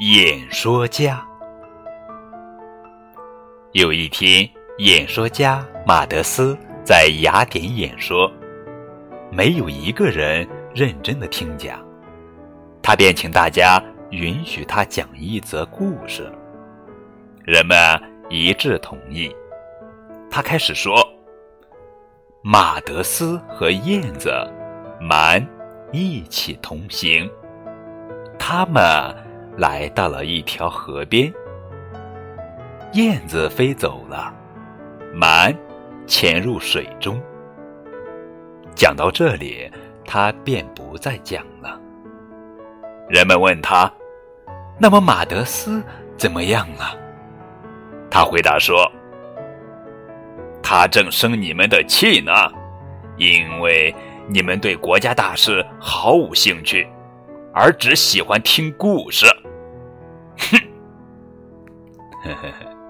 演说家。有一天，演说家马德斯在雅典演说，没有一个人认真的听讲，他便请大家允许他讲一则故事。人们一致同意。他开始说：“马德斯和燕子、蛮一起同行，他们来到了一条河边。燕子飞走了，蛮潜入水中。讲到这里，他便不再讲了。人们问他：‘那么马德斯怎么样了？’他回答说。”他正生你们的气呢，因为你们对国家大事毫无兴趣，而只喜欢听故事。嘿嘿嘿